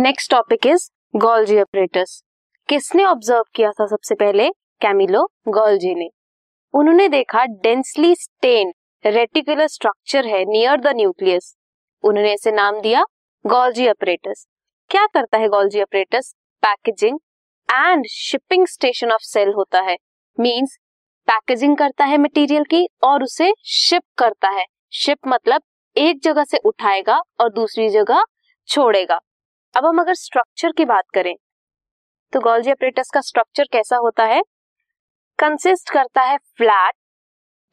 Next topic is Golgi operators किसने observe किया था सबसे पहले? कैमिलो गोल्जी ने। उन्होंने देखा डेंसली स्टेन रेटिकुलर स्ट्रक्चर है नियर द न्यूक्लियस उन्होंने इसे नाम दिया गोल्जी ऑपरेटर्स क्या करता है Golgi operators packaging and shipping station of cell होता है। मींस पैकेजिंग करता है मटेरियल की और उसे शिप करता है। शिप मतलब एक जगह से उठाएगा और दूसरी जगह छोड़ेगा। अब हम अगर स्ट्रक्चर की बात करें तो गोल्जी अपरेटस का स्ट्रक्चर कैसा होता है? कंसिस्ट करता है फ्लैट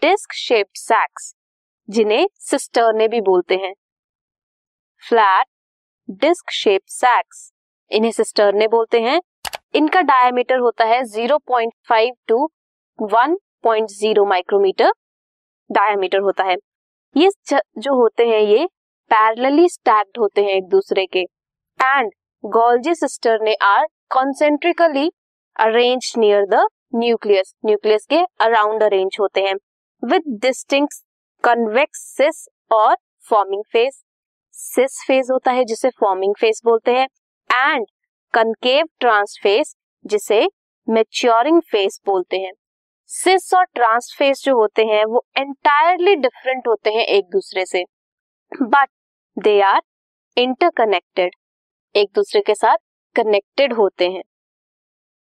डिस्क शेप्ड सैक्स जिन्हें सिस्टरने भी बोलते हैं। फ्लैट डिस्क शेप सैक्स इन्हें सिस्टरने बोलते हैं। इनका डायमीटर होता है 0.5 टू 1.0 माइक्रोमीटर डायमीटर होता है। ये जो होते हैं, ये पैरेलली स्टैक्ड होते हैं एक दूसरे के। And Golgi cisternae are concentrically arrange near the nucleus nucleus के अराउंड अरेंज होते हैं विद डिस्टिंग कन्वेक्स सिस और फॉर्मिंग फेस सिस फ़ेज़ होता है जिसे फॉर्मिंग फेस बोलते हैं and concave trans trans face जिसे मेच्योरिंग फेस बोलते हैं सिस और ट्रांस ट्रांसफेस जो होते हैं वो एंटायरली डिफरेंट होते हैं एक दूसरे से बट दे आर इंटरकनेक्टेड एक दूसरे के साथ कनेक्टेड होते हैं।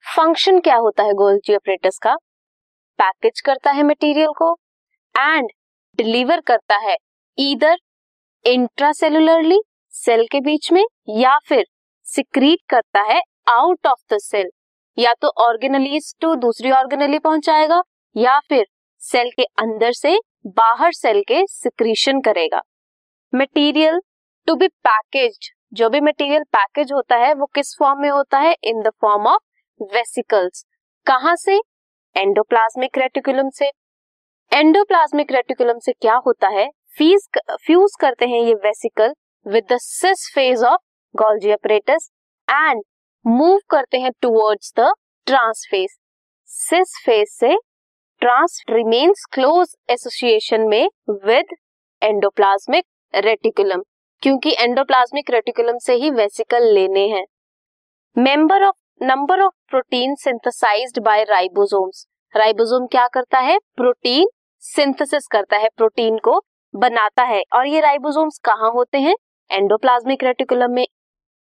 फ़ंक्शन क्या होता है गोल्जी ऑपरेटर्स का? पैकेज करता है मटेरियल को एंड डिलीवर करता है इधर इंट्रासेलुलरली सेल के बीच में, या फिर सिक्रीट करता है आउट ऑफ़ द सेल या तो ऑर्गेनलीज टू दूसरी ऑर्गेनली पहुंचाएगा, या फिर सेल के अंदर से बाहर सेल के सिक्रीशन करेगा। मटेरियल टू बी पैकेज्ड जो भी मटेरियल पैकेज होता है, वो किस फॉर्म में होता है? In the form of vesicles कहाँ से? एंडोप्लाज्मिक रेटिकुलम से. एंडोप्लाज्मिक रेटिकुलम से क्या होता है? फीज फ्यूज करते हैं ये vesicle with the cis phase of Golgi apparatus and move करते हैं towards the trans phase cis phase से ट्रांस रिमेन्स क्लोज एसोसिएशन में विद एंडोप्लाज्मिक रेटिकुलम क्योंकि एंडोप्लाज्मिक रेटिकुलम से ही वेसिकल लेने हैं। Member of number of protein synthesized by ribosomes ribosome क्या करता है? प्रोटीन सिंथेसिस करता है प्रोटीन को बनाता है। और ये राइबोसोम्स कहाँ होते हैं? एंडोप्लाज्मिक रेटिकुलम में।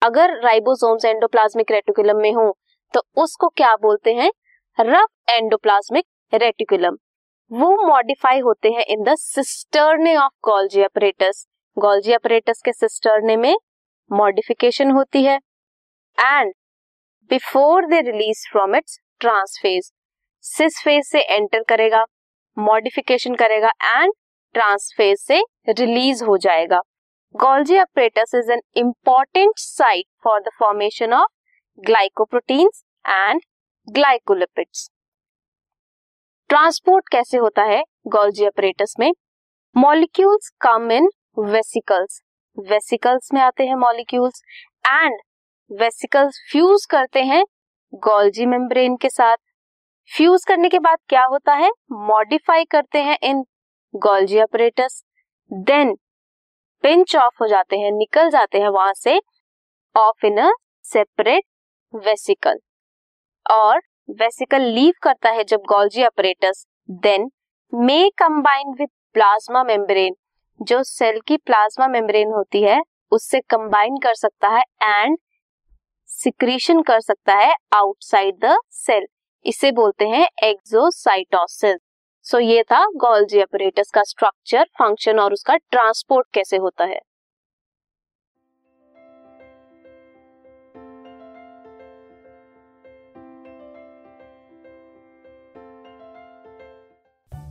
अगर राइबोसोम्स एंडोप्लाज्मिक रेटिकुलम में हो तो उसको क्या बोलते हैं? रफ एंडोप्लाज्मिक रेटिकुलम वो मॉडिफाई होते हैं in the cisternae of Golgi apparatus Golgi apparatus के सिस्टरने में मॉडिफिकेशन होती है। And before they release from its trans phase cis phase से एंटर करेगा मॉडिफिकेशन करेगा एंड ट्रांसफेज से रिलीज़ हो जाएगा। Golgi apparatus is an important site for the formation of glycoproteins and glycolipids transport कैसे होता है गोल्जी अपरेटस में? Molecules come in vesicles vesicles में आते हैं मॉलिक्यूल्स एंड वेसिकल्स फ्यूज करते हैं गोल्जी मेम्ब्रेन के साथ। फ्यूज करने के बाद क्या होता है? मॉडिफाई करते हैं in Golgi apparatus then pinch off हो जाते हैं, निकल जाते हैं वहाँ से of in a separate vesicle और वेसिकल लीव करता है जब Golgi apparatus then may combine with plasma membrane जो सेल की प्लाज्मा मेम्ब्रेन होती है, उससे कंबाइन कर सकता है एंड सिक्रीशन कर सकता है आउटसाइड द सेल इसे बोलते हैं एक्सोसाइटोसिस सो ये था गोल्जी अपरेटस का स्ट्रक्चर फ़ंक्शन और उसका ट्रांसपोर्ट कैसे होता है।